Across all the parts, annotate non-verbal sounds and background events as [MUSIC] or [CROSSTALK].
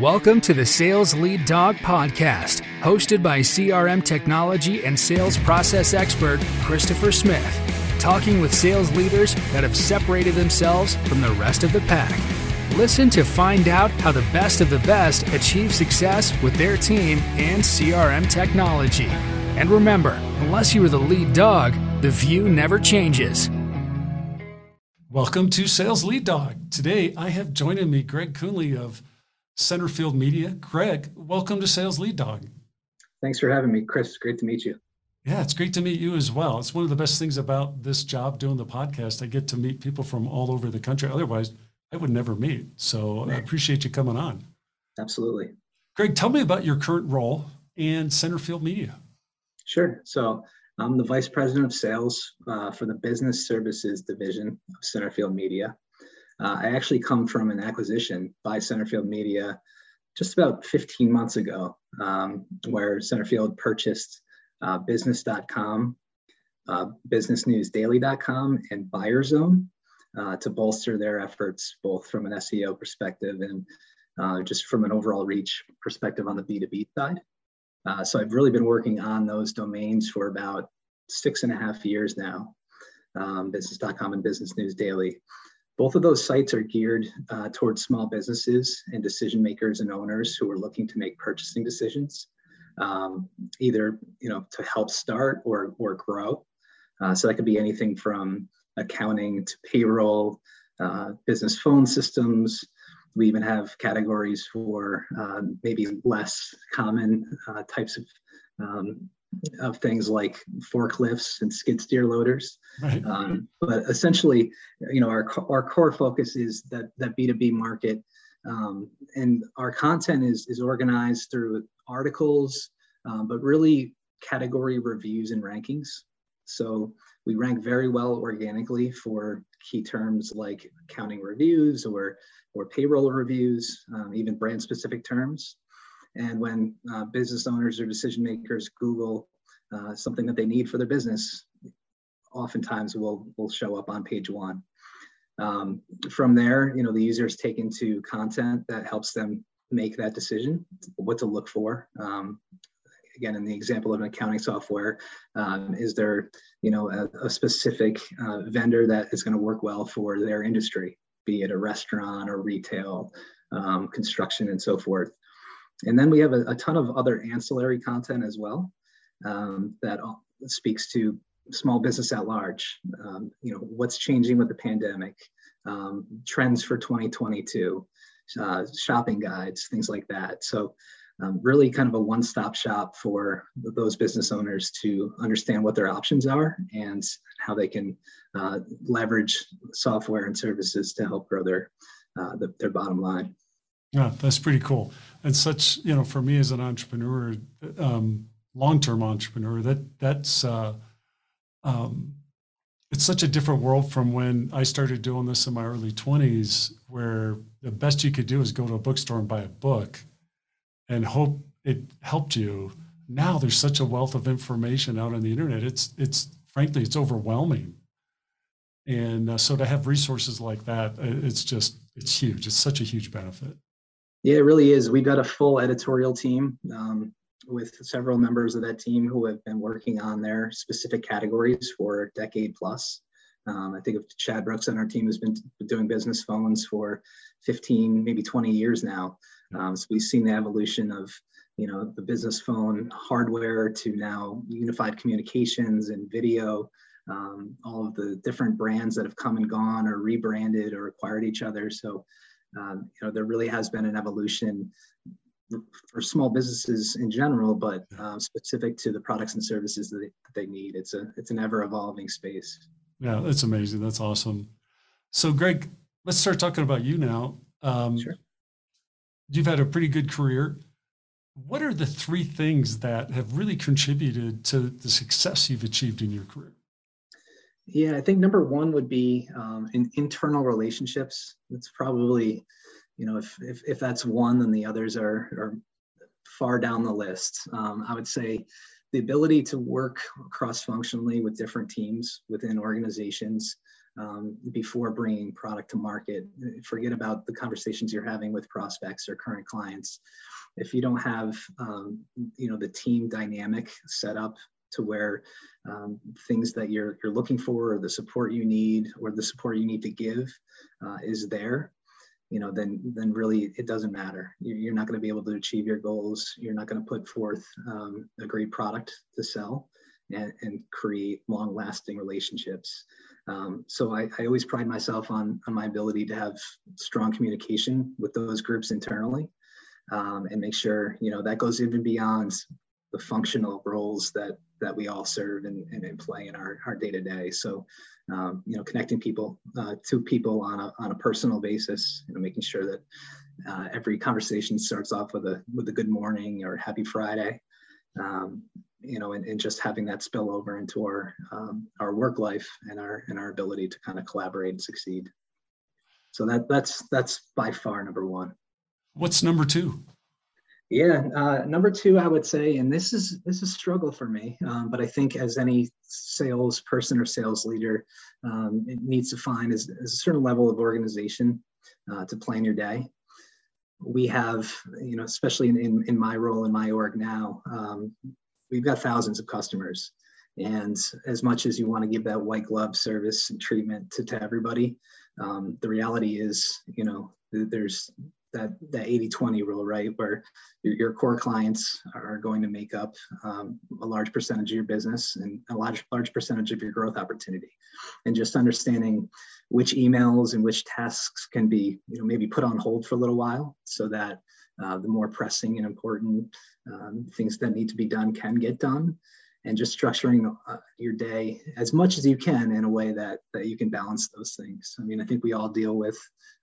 Welcome to the Sales Lead Dog Podcast, hosted by CRM technology and sales process expert Christopher Smith, talking with sales leaders that have separated themselves from the rest of the pack. Listen to find out how the best of the best achieve success with their team and CRM technology. And remember, unless you are the lead dog, the view never changes. Welcome to Sales Lead Dog. Today I have joining me Greg Coonley of Centerfield Media. Greg, welcome to Sales Lead Dog. Thanks for having me, Chris. Great to meet you. Yeah, it's great to meet you as well. It's one of the best things about this job doing the podcast. I get to meet people from all over the country. Otherwise, I would never meet. So I appreciate you coming on. Absolutely. Greg, tell me about your current role in Centerfield Media. Sure. So I'm the Vice President of Sales uh, for the Business Services Division of Centerfield Media. Uh, I actually come from an acquisition by Centerfield Media just about 15 months ago, um, where Centerfield purchased uh, business.com, uh, businessnewsdaily.com, and BuyerZone uh, to bolster their efforts, both from an SEO perspective and uh, just from an overall reach perspective on the B2B side. Uh, so I've really been working on those domains for about six and a half years now, um, business.com and Business News Daily. Both of those sites are geared uh, towards small businesses and decision makers and owners who are looking to make purchasing decisions, um, either you know to help start or or grow. Uh, so that could be anything from accounting to payroll, uh, business phone systems. We even have categories for uh, maybe less common uh, types of um, of things like forklifts and skid steer loaders. Right. Um, but essentially, you know, our, our core focus is that, that B2B market. Um, and our content is, is organized through articles, um, but really category reviews and rankings. So we rank very well organically for key terms like accounting reviews or, or payroll reviews, um, even brand specific terms. And when uh, business owners or decision makers Google uh, something that they need for their business, oftentimes will will show up on page one. Um, from there, you know, the user is taken to content that helps them make that decision, what to look for. Um, again, in the example of an accounting software, um, is there, you know, a, a specific uh, vendor that is going to work well for their industry, be it a restaurant or retail, um, construction, and so forth. And then we have a, a, ton of other ancillary content as well um, that speaks to small business at large. Um, you know, what's changing with the pandemic, um, trends for 2022, uh, shopping guides, things like that. So um, really kind of a one-stop shop for those business owners to understand what their options are and how they can uh, leverage software and services to help grow their, uh, the, their bottom line. Yeah, that's pretty cool. And such, you know, for me as an entrepreneur, um, long-term entrepreneur, that that's uh, um, it's such a different world from when I started doing this in my early 20s, where the best you could do is go to a bookstore and buy a book and hope it helped you. Now there's such a wealth of information out on the internet. It's it's frankly it's overwhelming. And uh, so to have resources like that, it's just it's huge. It's such a huge benefit. Yeah, it really is. We've got a full editorial team um, with several members of that team who have been working on their specific categories for a decade plus. Um, I think of Chad Brooks on our team has been doing business phones for 15, maybe 20 years now. Um, so we've seen the evolution of you know the business phone hardware to now unified communications and video um, all of the different brands that have come and gone or rebranded or acquired each other so um, you know, there really has been an evolution for small businesses in general, but um, specific to the products and services that they, that they need. It's a it's an ever evolving space. Yeah, that's amazing. That's awesome. So, Greg, let's start talking about you now. Um, sure. You've had a pretty good career. What are the three things that have really contributed to the success you've achieved in your career? Yeah, I think number one would be um, in internal relationships. It's probably, you know, if, if, if that's one, then the others are, are far down the list. Um, I would say the ability to work cross functionally with different teams within organizations, um, before bringing product to market. Forget about the conversations you're having with prospects or current clients. If you don't have, um, you know, the team dynamic set up to where um, things that you're you're looking for, or the support you need, or the support you need to give, uh, is there, you know, then then really it doesn't matter. You're not going to be able to achieve your goals. You're not going to put forth um, a great product to sell and, and create long-lasting relationships. Um, so I, I, always pride myself on, on my ability to have strong communication with those groups internally um, and make sure, you know, that goes even beyond the functional roles that that we all serve and, and, and play in our, our day-to-day. So, um, you know, connecting people uh, to people on a, on a personal basis, you know, making sure that uh, every conversation starts off with a, with a good morning or happy Friday. Um, you know, and, and just having that spill over into our um, our work life and our and our ability to kind of collaborate and succeed. So that that's that's by far number one. What's number two? Yeah, uh, number two, I would say, and this is this is a struggle for me, um, but I think as any sales person or sales leader, um, it needs to find is, is, a certain level of organization uh, to plan your day. We have, you know, especially in, in, in my role in my org now, um, we've got thousands of customers. And as much as you want to give that white glove service and treatment to, to everybody, um, the reality is, you know, there's that that 80-20 rule, right? Where your, your, core clients are going to make up um, a large percentage of your business and a large large percentage of your growth opportunity. And just understanding which emails and which tasks can be, you know, maybe put on hold for a little while so that uh, the more pressing and important um, things that need to be done can get done and just structuring uh, your day as much as you can in a way that that you can balance those things. I mean i think we all deal with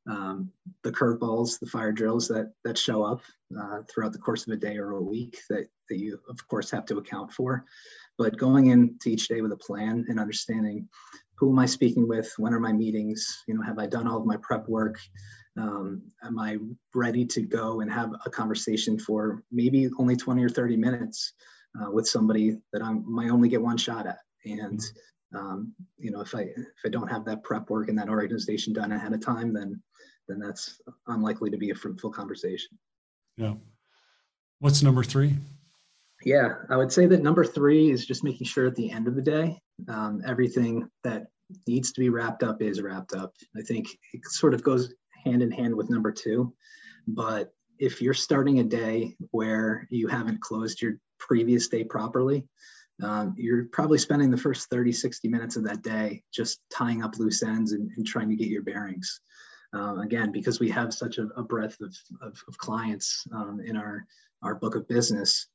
um, the curveballs the fire drills that that show up uh, throughout the course of a day or a week that that you of course have to account for. But going into each day with a plan and understanding who am i speaking with when are my meetings you know have i done all of my prep work? Um, am I ready to go and have a conversation for maybe only 20 or 30 minutes uh, with somebody that I might only get one shot at? And um, you know, if I if I don't have that prep work and that organization done ahead of time, then then that's unlikely to be a fruitful conversation. Yeah. What's number three? Yeah, I would say that number three is just making sure at the end of the day, um, everything that needs to be wrapped up is wrapped up. I think it sort of goes hand in hand with number two. But if you're starting a day where you haven't closed your previous day properly, um, you're probably spending the first 30, 60 minutes of that day just tying up loose ends and, and trying to get your bearings. Um, again, because we have such a, a breadth of, of, of clients um, in our, our book of business,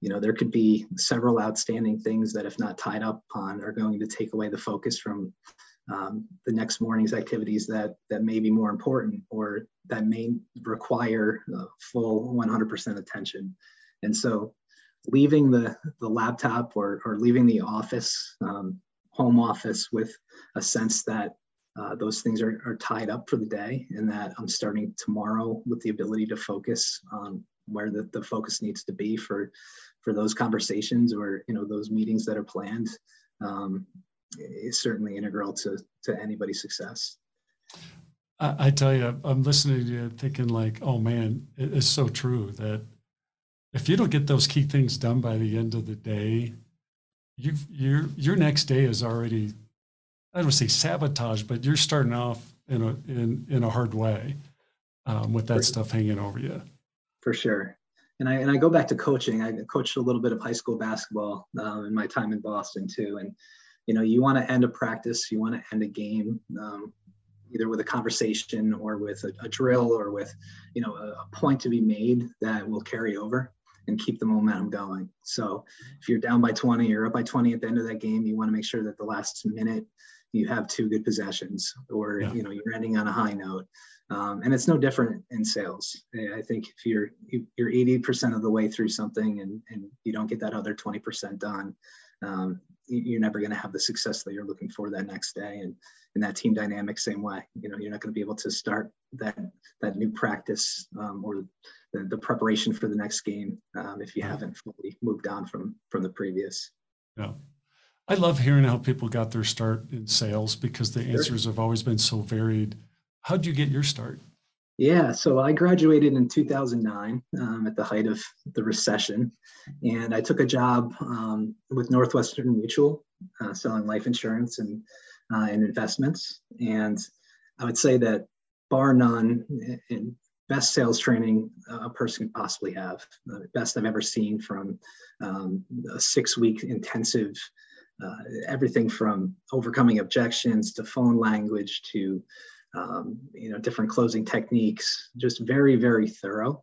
you know, there could be several outstanding things that, if not tied up on, are going to take away the focus from um, the next morning's activities that that may be more important or that may require uh, full 100% attention and so leaving the the laptop or, or leaving the office um, home office with a sense that uh, those things are, are tied up for the day and that i'm starting tomorrow with the ability to focus on where the, the focus needs to be for for those conversations or you know those meetings that are planned um, is certainly integral to to anybody's success. I, I tell you, I'm listening to you thinking like, oh man, it is so true that if you don't get those key things done by the end of the day, you your your next day is already I don't say sabotage, but you're starting off in a in in a hard way um, with that For stuff hanging over you. For sure. And I and I go back to coaching. I coached a little bit of high school basketball um, in my time in Boston too, and you know you want to end a practice you want to end a game um, either with a conversation or with a, a, drill or with you know a, a point to be made that will carry over and keep the momentum going. So if you're down by 20 or up by 20 at the end of that game you want to make sure that the last minute you have two good possessions or yeah. you know you're ending on a high note. Um, and it's no different in sales. I think if you're you're 80% of the way through something and, and you don't get that other 20% done um, you're never going to have the success that you're looking for that next day. And in that team dynamic same way you know you're not going to be able to start that that new practice um, or the, the, preparation for the next game um, if you haven't fully moved on from from the previous yeah I love hearing how people got their start in sales because the answers have always been so varied. How'd you get your start? Yeah, so I graduated in 2009 um, at the height of the recession, and I took a job um, with Northwestern Mutual, uh, selling life insurance and uh, and investments. And I would say that, bar none, in best sales training a person could possibly have, the best I've ever seen from um, a six-week intensive uh, everything from overcoming objections to phone language to um, you know different closing techniques just very very thorough.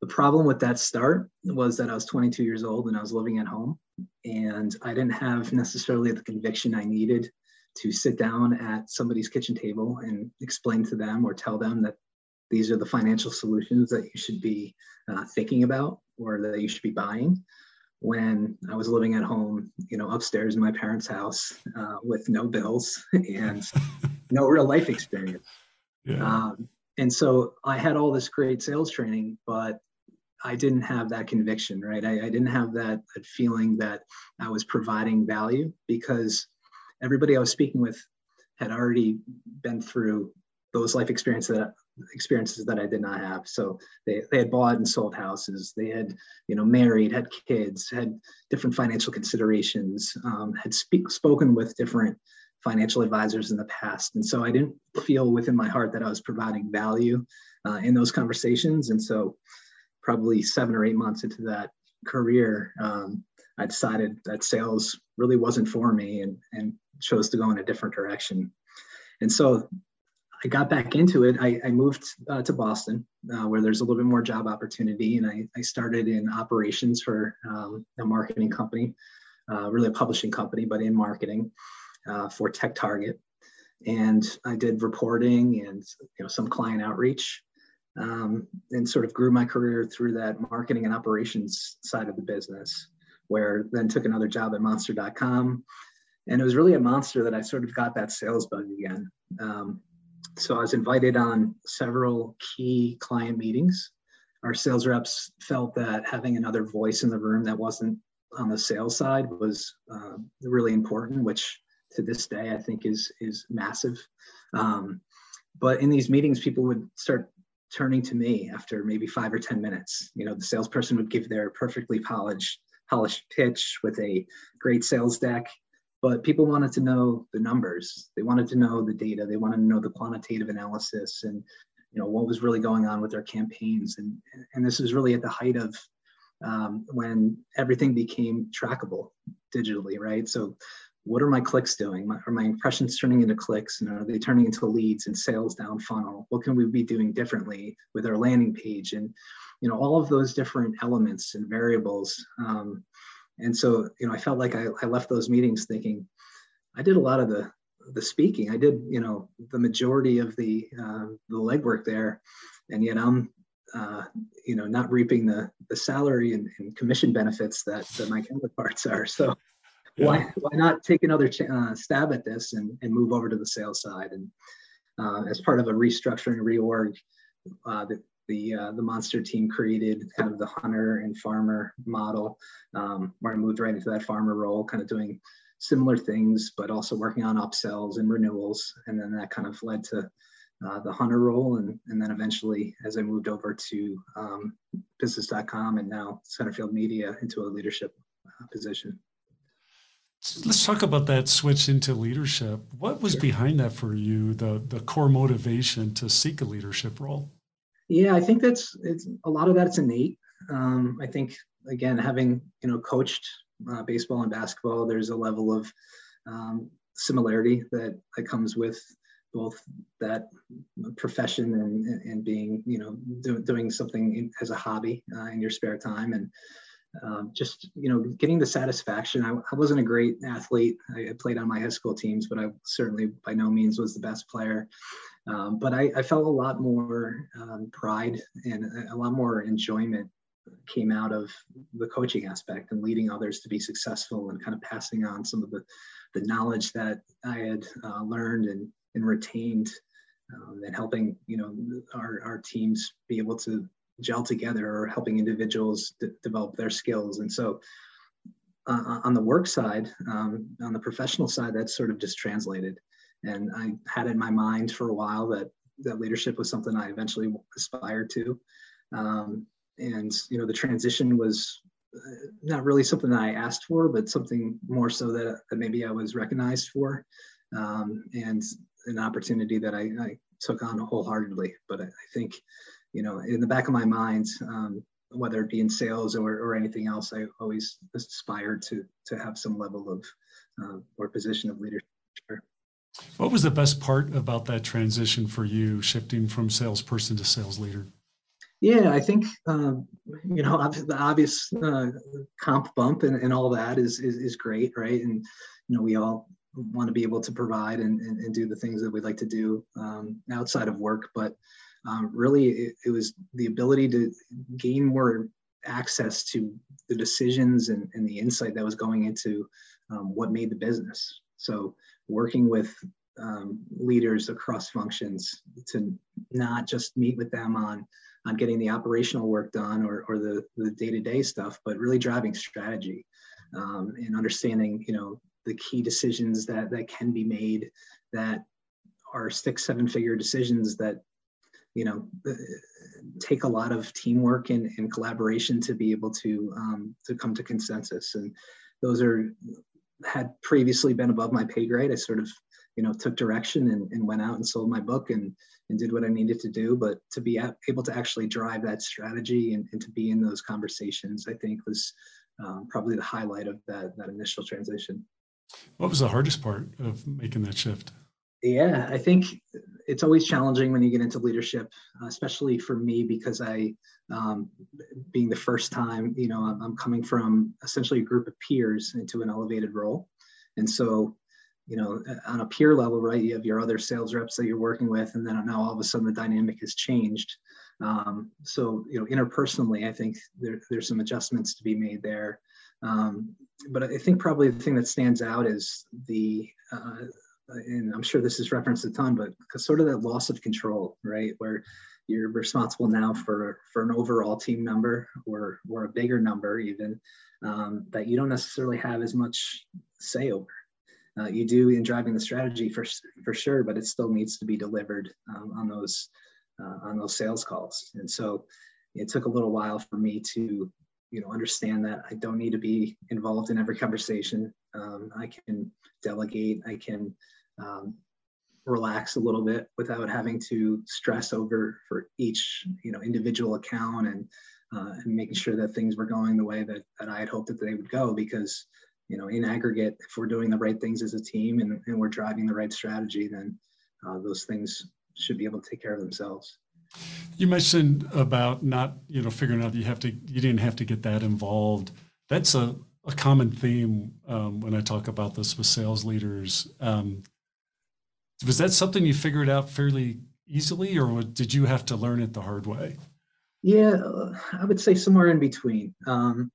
The problem with that start was that i was 22 years old and i was living at home and i didn't have necessarily the conviction i needed to sit down at somebody's kitchen table and explain to them or tell them that these are the financial solutions that you should be uh, thinking about or that you should be buying when I was living at home, you know, upstairs in my parents' house uh, with no bills [LAUGHS] and no real life experience. Yeah. Um, and so I had all this great sales training, but I didn't have that conviction, right? I, I didn't have that, that feeling that I was providing value because everybody I was speaking with had already been through those life experiences that experiences that I did not have. So they, they had bought and sold houses. They had, you know, married, had kids, had different financial considerations, um, had speak, spoken with different financial advisors in the past. And so I didn't feel within my heart that I was providing value uh, in those conversations. And so probably seven or eight months into that career, um, I decided that sales really wasn't for me and, and chose to go in a different direction. And so I got back into it. I, I moved uh, to Boston, uh, where there's a little bit more job opportunity, and I, I started in operations for um, a marketing company, uh, really a publishing company, but in marketing uh, for Tech Target. And I did reporting and you know some client outreach, um, and sort of grew my career through that marketing and operations side of the business. Where then took another job at Monster.com, and it was really a Monster that I sort of got that sales bug again. Um, so I was invited on several key client meetings. Our sales reps felt that having another voice in the room that wasn't on the sales side was uh, really important, which to this day I think is is massive. Um, but in these meetings, people would start turning to me after maybe five or ten minutes. You know, the salesperson would give their perfectly polished polished pitch with a great sales deck, but people wanted to know the numbers. They wanted to know the data. They wanted to know the quantitative analysis and you know what was really going on with their campaigns. And and this was really at the height of um, when everything became trackable digitally right? So what are my clicks doing? Are my impressions turning into clicks? And are they turning into leads and sales down funnel? What can we be doing differently with our landing page? And you know all of those different elements and variables um, and so, you know, I felt like I, I left those meetings thinking, I did a lot of the the speaking. I did, you know, the majority of the uh, the legwork there, and yet I'm, uh, you know, not reaping the the salary and, and commission benefits that, that my counterparts [LAUGHS] are. So, yeah. why why not take another ch- uh, stab at this and, and move over to the sales side? And uh, as part of a restructuring reorg, uh, the, the uh, the monster team created kind of the hunter and farmer model um, where i moved right into that farmer role kind of doing similar things but also working on upsells and renewals and then that kind of led to uh, the hunter role and, and then eventually as i moved over to um, business.com and now centerfield media into a leadership uh, position Let's talk about that switch into leadership. What was sure. behind that for you, the, the core motivation to seek a leadership role? Yeah, I think that's it's a lot of that's innate. Um, I think again, having you know coached uh, baseball and basketball, there's a level of um, similarity that that comes with both that profession and, and being you know do, doing something in, as a hobby uh, in your spare time and um, just you know getting the satisfaction. I, I wasn't a great athlete. I, played on my high school teams but i certainly by no means was the best player. Um, but I, I, felt a lot more um, pride and a lot more enjoyment came out of the coaching aspect and leading others to be successful and kind of passing on some of the, the knowledge that I had uh, learned and, and retained um, and helping, you know, our, our teams be able to gel together or helping individuals d- develop their skills. And so uh, on the work side, um, on the professional side, that's sort of just translated. And I had in my mind for a while that that leadership was something I eventually aspired to. Um, and you know, the transition was uh, not really something that I asked for, but something more so that, that maybe I was recognized for, um, and an opportunity that I, I, took on wholeheartedly. But I, I, think, you know, in the back of my mind, um, whether it be in sales or, or anything else, I always aspired to to have some level of uh, or position of leadership. What was the best part about that transition for you, shifting from salesperson to sales leader? Yeah, I think um, you know the obvious uh, comp bump and, and all that is, is is great, right? And you know we all want to be able to provide and, and, and do the things that we'd like to do um, outside of work, but um, really it, it, was the ability to gain more access to the decisions and, and the insight that was going into um, what made the business. So working with um, leaders across functions to not just meet with them on on getting the operational work done or, or the, the day-to-day stuff, but really driving strategy um, and understanding, you know, the key decisions that that can be made that are six, seven figure decisions that, you know, uh, take a lot of teamwork and, and collaboration to be able to um, to come to consensus. And those are had previously been above my pay grade. I sort of, you know, took direction and, and went out and sold my book and and did what I needed to do. But to be able to actually drive that strategy and, and to be in those conversations, I think was um, probably the highlight of that that initial transition. What was the hardest part of making that shift? Yeah, I think it's always challenging when you get into leadership, especially for me because I, um, being the first time, you know, I'm, I'm, coming from essentially a group of peers into an elevated role, and so, you know, on a peer level, right, you have your other sales reps that you're working with, and then now all of a sudden the dynamic has changed. Um, so, you know, interpersonally, I think there, there's some adjustments to be made there. Um, but I think probably the thing that stands out is the uh, and I'm sure this is referenced a ton, but sort of that loss of control, right? Where you're responsible now for for an overall team number or or a bigger number even um, that you don't necessarily have as much say over. Uh, you do in driving the strategy for for sure, but it still needs to be delivered um, on those uh, on those sales calls. And so it took a little while for me to you know understand that I don't need to be involved in every conversation. Um, I can delegate. I can um, relax a little bit without having to stress over for each you know individual account and uh, and making sure that things were going the way that, that I had hoped that they would go because you know in aggregate if we're doing the right things as a team and, and we're driving the right strategy then uh, those things should be able to take care of themselves you mentioned about not you know figuring out you have to you didn't have to get that involved that's a, a common theme um, when i talk about this with sales leaders um, was that something you figured out fairly easily, or did you have to learn it the hard way? Yeah, I would say somewhere in between. Um,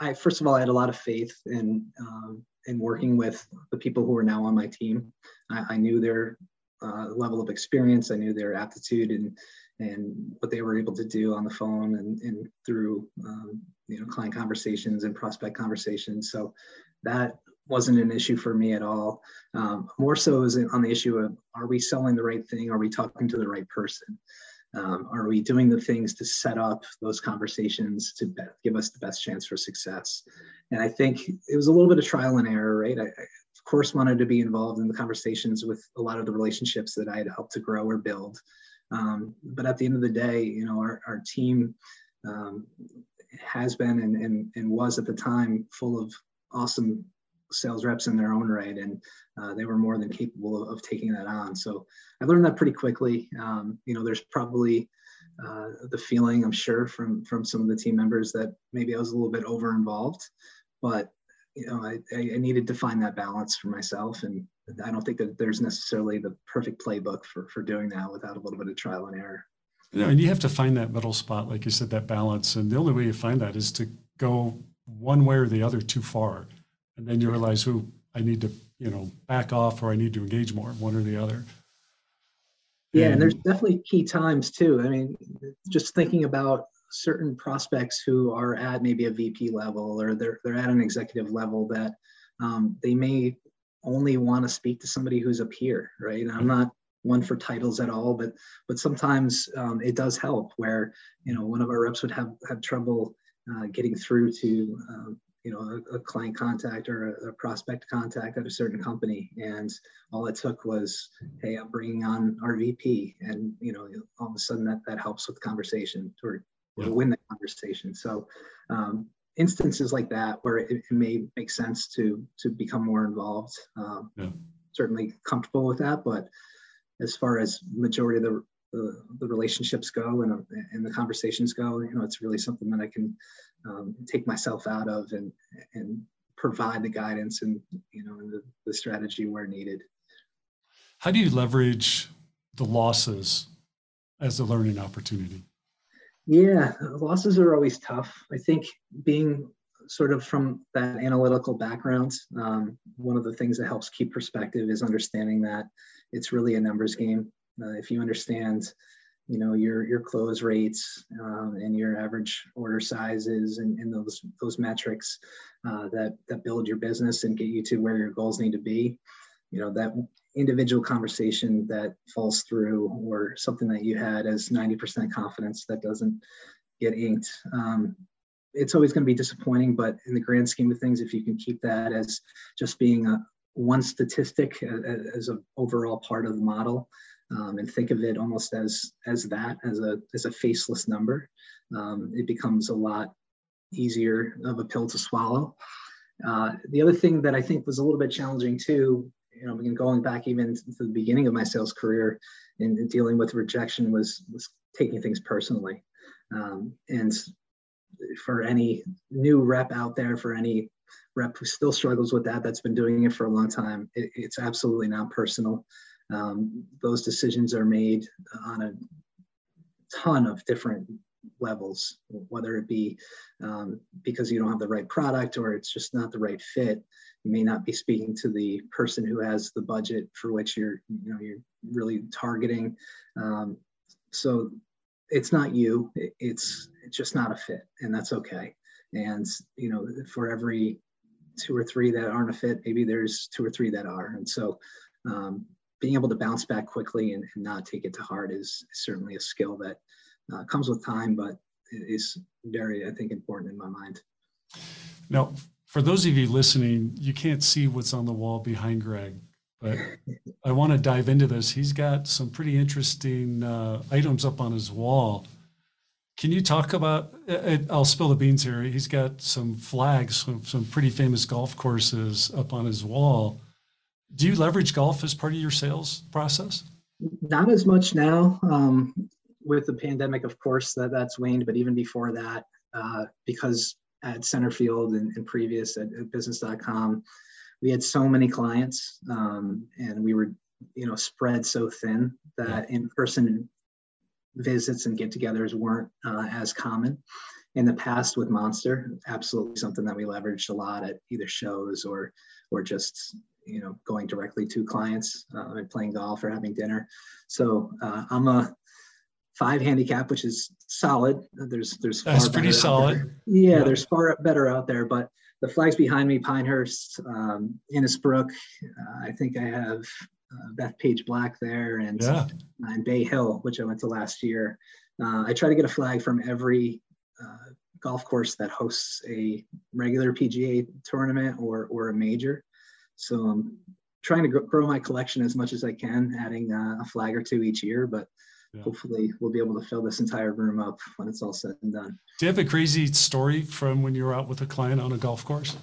I first of all, I had a lot of faith in um, in working with the people who are now on my team. I, I knew their uh, level of experience, I knew their aptitude, and and what they were able to do on the phone and, and through um, you know client conversations and prospect conversations. So that wasn't an issue for me at all. Um, more so is on the issue of are we selling the right thing? Are we talking to the right person? Um, are we doing the things to set up those conversations to be- give us the best chance for success? And I think it was a little bit of trial and error, right? I, I, of course, wanted to be involved in the conversations with a lot of the relationships that I had helped to grow or build. Um, but at the end of the day, you know, our, our team um, has been and, and, and was at the time full of awesome sales reps in their own right, and uh, they were more than capable of, of, taking that on. So I learned that pretty quickly. Um, you know, there's probably uh, the feeling, I'm sure, from from some of the team members that maybe I was a little bit over involved, but you know, I, I needed to find that balance for myself, and I don't think that there's necessarily the perfect playbook for for doing that without a little bit of trial and error. You know, and you have to find that middle spot, like you said, that balance, and the only way you find that is to go one way or the other too far and then you realize who I need to, you know, back off or I need to engage more, one or the other. Yeah, and, there's definitely key times too. I mean, just thinking about certain prospects who are at maybe a VP level or they're they're at an executive level that um, they may only want to speak to somebody who's a peer, right? I'm not one for titles at all, but but sometimes um, it does help where you know one of our reps would have have trouble uh, getting through to um, you know a, a, client contact or a, a, prospect contact at a certain company, and all it took was hey, I'm bringing on our VP, and you know all of a sudden that that helps with the conversation or, or win the conversation. So. Um, instances like that where it, it, may make sense to to become more involved um, yeah. certainly comfortable with that but as far as majority of the the, the relationships go and, and the conversations go, you know, it's really something that I can um, take myself out of and and provide the guidance and you know the, the strategy where needed. How do you leverage the losses as a learning opportunity? Yeah, losses are always tough. I think being sort of from that analytical background, um, one of the things that helps keep perspective is understanding that it's really a numbers game. Uh, if you understand, you know, your your close rates um, and your average order sizes and, and those those metrics uh, that that build your business and get you to where your goals need to be, you know, that individual conversation that falls through or something that you had as 90% confidence that doesn't get inked um, it's always going to be disappointing but in the grand scheme of things if you can keep that as just being a, one statistic as an overall part of the model um, and think of it almost as as that as a as a faceless number. Um, it becomes a lot easier of a pill to swallow. Uh, the other thing that i think was a little bit challenging too you know going back even to the beginning of my sales career and dealing with rejection was was taking things personally. Um, and for any new rep out there for any rep who still struggles with that, that's been doing it for a long time, it, it's absolutely not personal. Um, those decisions are made on a ton of different levels, whether it be um, because you don't have the right product or it's just not the right fit. You may not be speaking to the person who has the budget for which you're, you know, you're really targeting. Um, so it's not you. It's it's just not a fit, and that's okay. And you know, for every two or three that aren't a fit, maybe there's two or three that are. And so um, being able to bounce back quickly and, and, not take it to heart is, certainly a skill that uh, comes with time, but is very, I think, important in my mind. Now, for those of you listening, you can't see what's on the wall behind Greg, but [LAUGHS] I want to dive into this. He's got some pretty interesting uh, items up on his wall can you talk about? Uh, uh, I'll spill the beans here. He's got some flags from some pretty famous golf courses up on his wall. Do you leverage golf as part of your sales process? Not as much now. Um, with the pandemic, of course, that that's waned. But even before that, uh, because at Centerfield and, and previous at, at, Business.com, we had so many clients, um, and we were, you know, spread so thin that in-person visits and get-togethers weren't uh, as common in the past with Monster. Absolutely something that we leveraged a lot at either shows or or just you know going directly to clients uh, and playing golf or having dinner. So uh, I'm a five handicap, which is solid. There's there's that's pretty solid. Yeah, yeah, there's far better out there, but the flags behind me, Pinehurst, um, Innisbrook. Uh, I think I have uh, Bethpage Black there and, yeah. and Bay Hill, which I went to last year. Uh, I try to get a flag from every uh, golf course that hosts a regular PGA tournament or, or a major. So I'm trying to grow my collection as much as I can, adding uh, a flag or two each year, but yeah. hopefully we'll be able to fill this entire room up when it's all said and done. Do you have a crazy story from when you were out with a client on a golf course?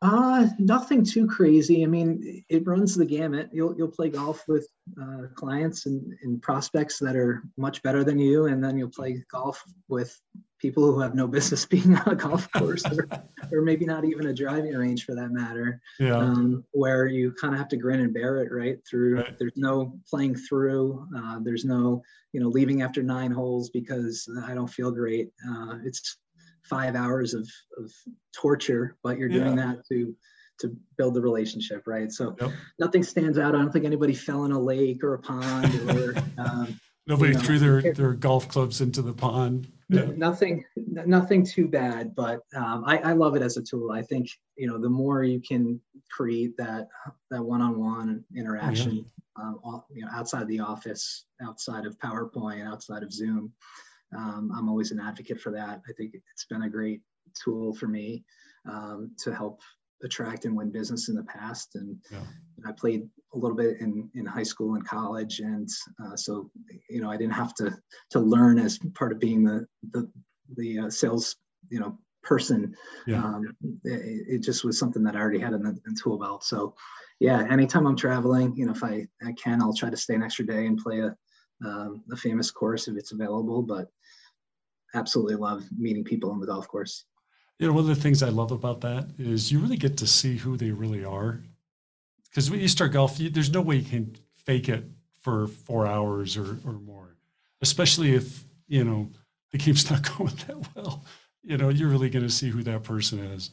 Uh, nothing too crazy. I mean, it runs the gamut. You'll you'll play golf with uh, clients and, and prospects that are much better than you, and then you'll play golf with people who have no business [LAUGHS] being on a golf course, or, or maybe not even a driving range for that matter. Yeah. Um, where you kind of have to grin and bear it, right? Through right. there's no playing through. Uh, there's no you know leaving after nine holes because I don't feel great. Uh, it's five hours of, of torture, but you're doing yeah. that to to build the relationship, right? So yep. nothing stands out. I don't think anybody fell in a lake or a pond or [LAUGHS] um, nobody you know, threw their, their golf clubs into the pond. yeah. nothing nothing too bad but um, I, I love it as a tool i think you know the more you can create that that one-on-one interaction yeah. um, you know outside the office outside of powerpoint outside of zoom um, i'm always an advocate for that. I think it's been a great tool for me um, to help attract and win business in the past. And yeah. i played a little bit in in high school and college and uh, so you know i didn't have to to learn as part of being the the the uh, sales you know person. Yeah. um, it, it, just was something that i already had in the in tool belt. So yeah anytime i'm traveling you know if i i can i'll try to stay an extra day and play a um, a famous course if it's available. But absolutely love meeting people on the golf course you know, one of the things I love about that is you really get to see who they really are. Because when you start golf, you, there's no way you can fake it for four hours or, or more, especially if, you know, the game's [LAUGHS] not going that well. You know, you're really going to see who that person is.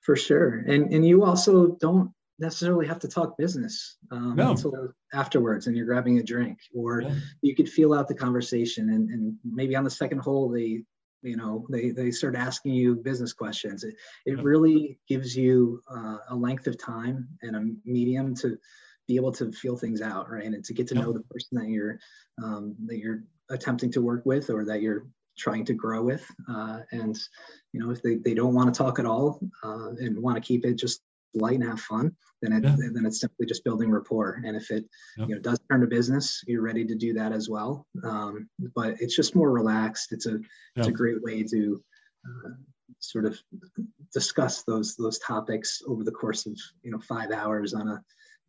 For sure. And, and you also don't necessarily have to talk business um, no. until afterwards and you're grabbing a drink or yeah. you could feel out the conversation and, and maybe on the second hole they you know they they start asking you business questions it, it really gives you uh, a length of time and a medium to be able to feel things out right and to get to know the person that you're um, that you're attempting to work with or that you're trying to grow with uh, and you know if they, they don't want to talk at all uh, and want to keep it just light and have fun, then it yeah. then it's simply just building rapport. And if it you know does turn to business, you're ready to do that as well. Um, but it's just more relaxed. It's a it's a great way to uh, sort of discuss those those topics over the course of you know five hours on a, a,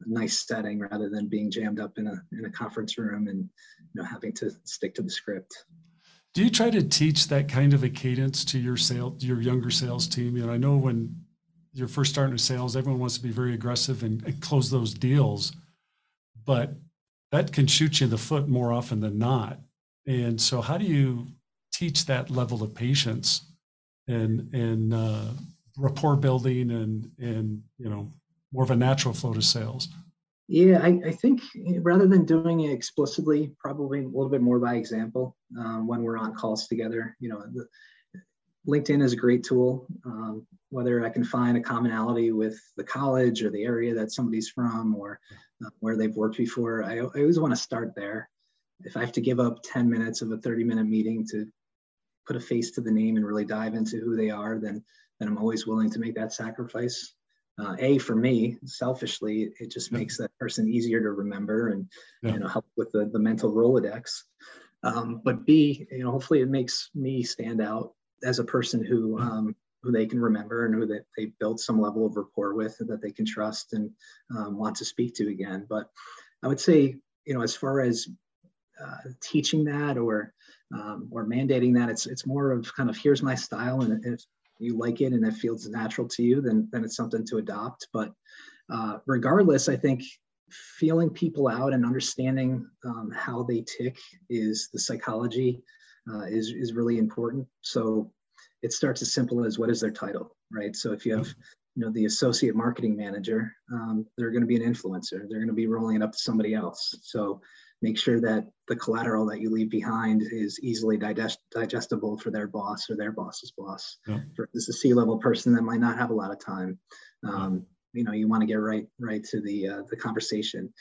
nice setting rather than being jammed up in a in a conference room and you know having to stick to the script. Do you try to teach that kind of a cadence to your sale your younger sales team? You know, I know when you're first starting in sales, everyone wants to be very aggressive and, and close those deals, but that can shoot you in the foot more often than not. And so, how do you teach that level of patience and and uh, rapport building and and you know more of a natural flow to sales? Yeah, I, I think rather than doing it explicitly, probably a little bit more by example um, when we're on calls together. You know, the, LinkedIn is a great tool. Um, whether I can find a commonality with the college or the area that somebody's from or uh, where they've worked before, I, I always want to start there. If I have to give up 10 minutes of a 30 minute meeting to put a face to the name and really dive into who they are, then, then I'm always willing to make that sacrifice. Uh, a for me selfishly it just makes that person easier to remember and yeah. you know help with the, the mental rolodex um, but b you know hopefully it makes me stand out as a person who um, who they can remember and who they, they built some level of rapport with that they can trust and um, want to speak to again. But I would say, you know, as far as uh, teaching that or um, or mandating that, it's it's more of kind of here's my style, and if you like it and it feels natural to you, then then it's something to adopt. But uh, regardless, I think feeling people out and understanding um, how they tick is the psychology uh, is, is really important. So it starts as simple as what is their title, right? So if you have, you know, the associate marketing manager, um, they're going to be an influencer. They're going to be rolling it up to somebody else. So make sure that the collateral that you leave behind is easily digest- digestible for their boss or their boss's boss. Yeah. Versus a C-level person that might not have a lot of time. Um, you know, you want to get right right to the uh, the conversation.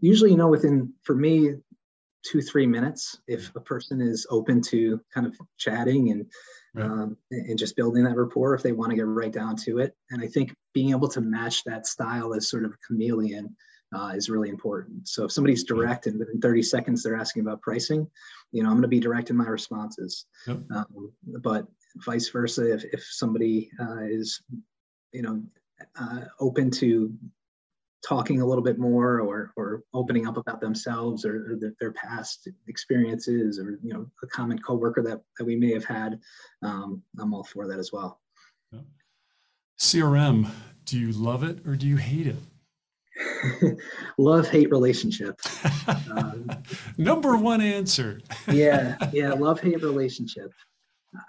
Usually, you know, within for me, two three minutes if a person is open to kind of chatting and right. um, and just building that rapport if they want to get right down to it. And i think being able to match that style as sort of a chameleon uh, is really important. So if somebody's direct and within 30 seconds they're asking about pricing you know i'm going to be direct in my responses. Yep. um, but vice versa if, if somebody uh, is you know uh, open to talking a little bit more or or opening up about themselves or, or their, their, past experiences or you know a common coworker that, that we may have had um, i'm all for that as well. Crm do you love it or do you hate it? [LAUGHS] Love hate relationship. Um, [LAUGHS] number one answer. Yeah [LAUGHS] yeah love hate relationship.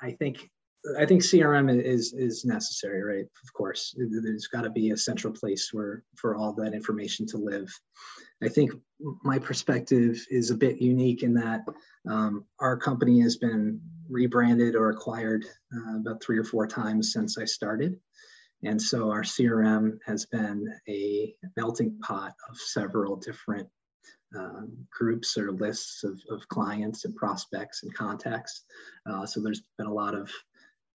I think I think CRM is is necessary, right? Of course, there's got to be a central place where for all that information to live. I think my perspective is a bit unique in that um, our company has been rebranded or acquired uh, about three or four times since I started, and so our CRM has been a melting pot of several different um, groups or lists of, of clients and prospects and contacts. Uh, so there's been a lot of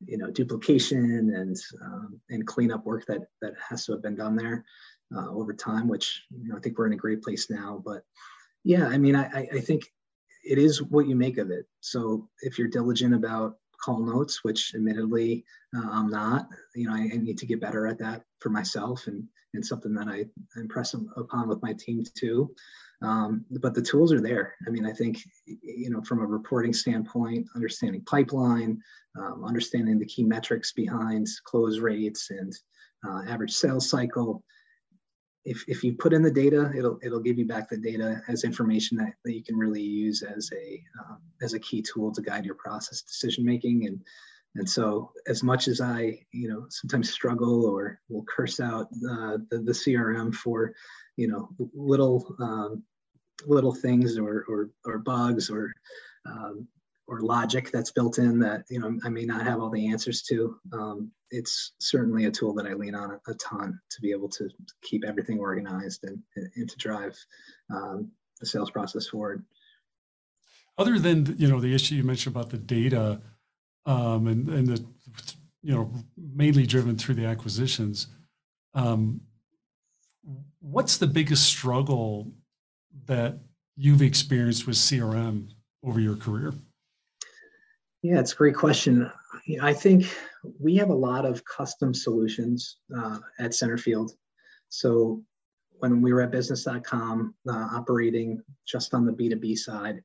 you know duplication and um, and cleanup work that that has to have been done there uh, over time which you know i think we're in a great place now. But yeah i mean i i think it is what you make of it. So if you're diligent about call notes which admittedly uh, i'm not you know I, I, need to get better at that for myself and and something that i impress upon with my team too um, but the tools are there. I mean, I think, you know, from a reporting standpoint, understanding pipeline, um, understanding the key metrics behind close rates and uh, average sales cycle. If, if you put in the data, it'll it'll give you back the data as information that, that you can really use as a um, as a key tool to guide your process decision making and and so as much as I you know sometimes struggle or will curse out uh, the the CRM for you know little um, little things or or, or bugs or um, or logic that's built in that you know I may not have all the answers to. Um, it's certainly a tool that I lean on a, ton to be able to keep everything organized and, and to drive um, the sales process forward. Other than you know the issue you mentioned about the data um, and and the you know mainly driven through the acquisitions, um, what's the biggest struggle that you've experienced with CRM over your career? Yeah, it's a great question. I think we have a lot of custom solutions uh, at Centerfield. So when we were at business.com uh, operating just on the B2B side,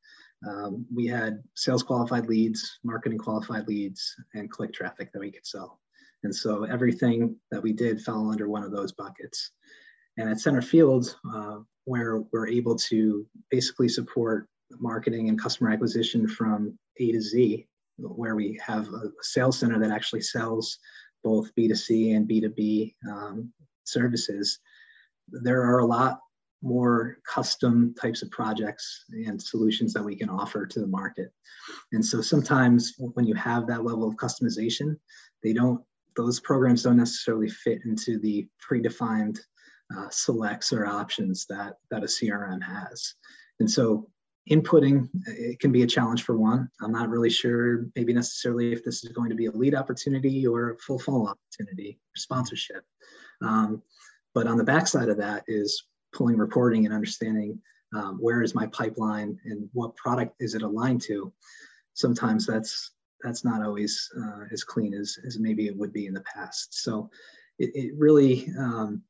um, we had sales qualified leads, marketing qualified leads, and click traffic that we could sell. And so everything that we did fell under one of those buckets. And at Centerfield, uh, where we're able to basically support marketing and customer acquisition from A to Z, where we have a sales center that actually sells both B2C and B2B um, services. There are a lot more custom types of projects and solutions that we can offer to the market. And so sometimes when you have that level of customization, they don't, those programs don't necessarily fit into the predefined uh, selects or options that, that a CRM has. And so inputting, it can be a challenge for one. I'm not really sure maybe necessarily if this is going to be a lead opportunity or a full funnel opportunity or sponsorship. Um, but on the backside of that is pulling reporting and understanding um, where is my pipeline and what product is it aligned to. Sometimes that's that's not always uh, as clean as, as maybe it would be in the past. So it, it really um,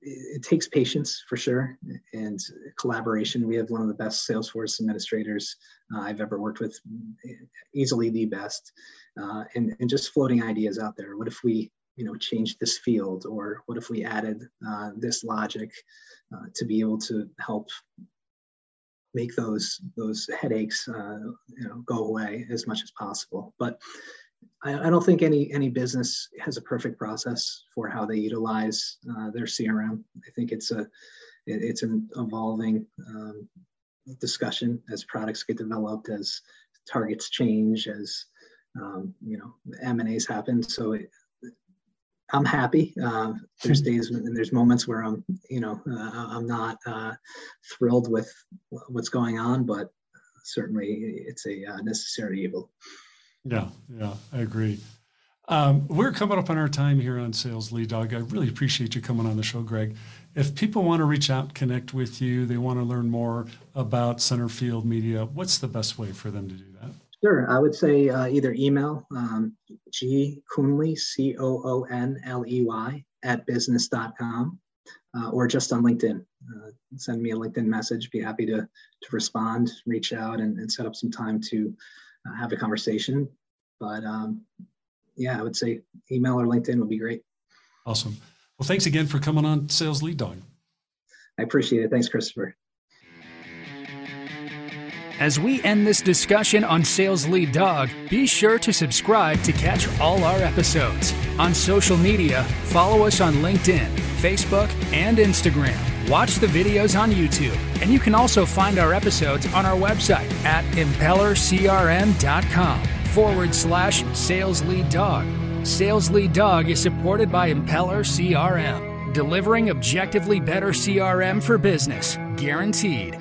it takes patience for sure and collaboration. We have one of the best Salesforce administrators uh, I've ever worked with, easily the best, uh, and, and just floating ideas out there. What if we, you know, change this field, or what if we added uh, this logic uh, to be able to help make those those headaches, uh, you know, go away as much as possible. But I, I, don't think any any business has a perfect process for how they utilize uh, their CRM. I think it's a it, it's an evolving um, discussion as products get developed, as targets change, as um, you know M and A's happen. So it, I'm happy. Uh, there's days and there's moments where I'm, you know, uh, I'm not uh, thrilled with what's going on, but certainly it's a uh, necessary evil. Yeah, yeah, I agree. Um, we're coming up on our time here on Sales Lead Dog. I really appreciate you coming on the show, Greg. If people want to reach out, connect with you, they want to learn more about Centerfield Media, what's the best way for them to do that? Sure. I would say uh, either email um, G Coonley, C O O N L E Y, at business.com, uh, or just on LinkedIn. Uh, send me a LinkedIn message. Be happy to, to respond, reach out, and, and set up some time to have a conversation. But um, yeah, I would say email or LinkedIn would be great. Awesome. Well, thanks again for coming on Sales Lead Dog. I appreciate it. Thanks, Christopher. As we end this discussion on Sales Lead Dog, be sure to subscribe to catch all our episodes. On social media, follow us on LinkedIn, Facebook, and Instagram. Watch the videos on YouTube, and you can also find our episodes on our website at impellercrm.com forward slash sales lead dog. Sales Lead Dog is supported by Impeller CRM, delivering objectively better CRM for business, guaranteed.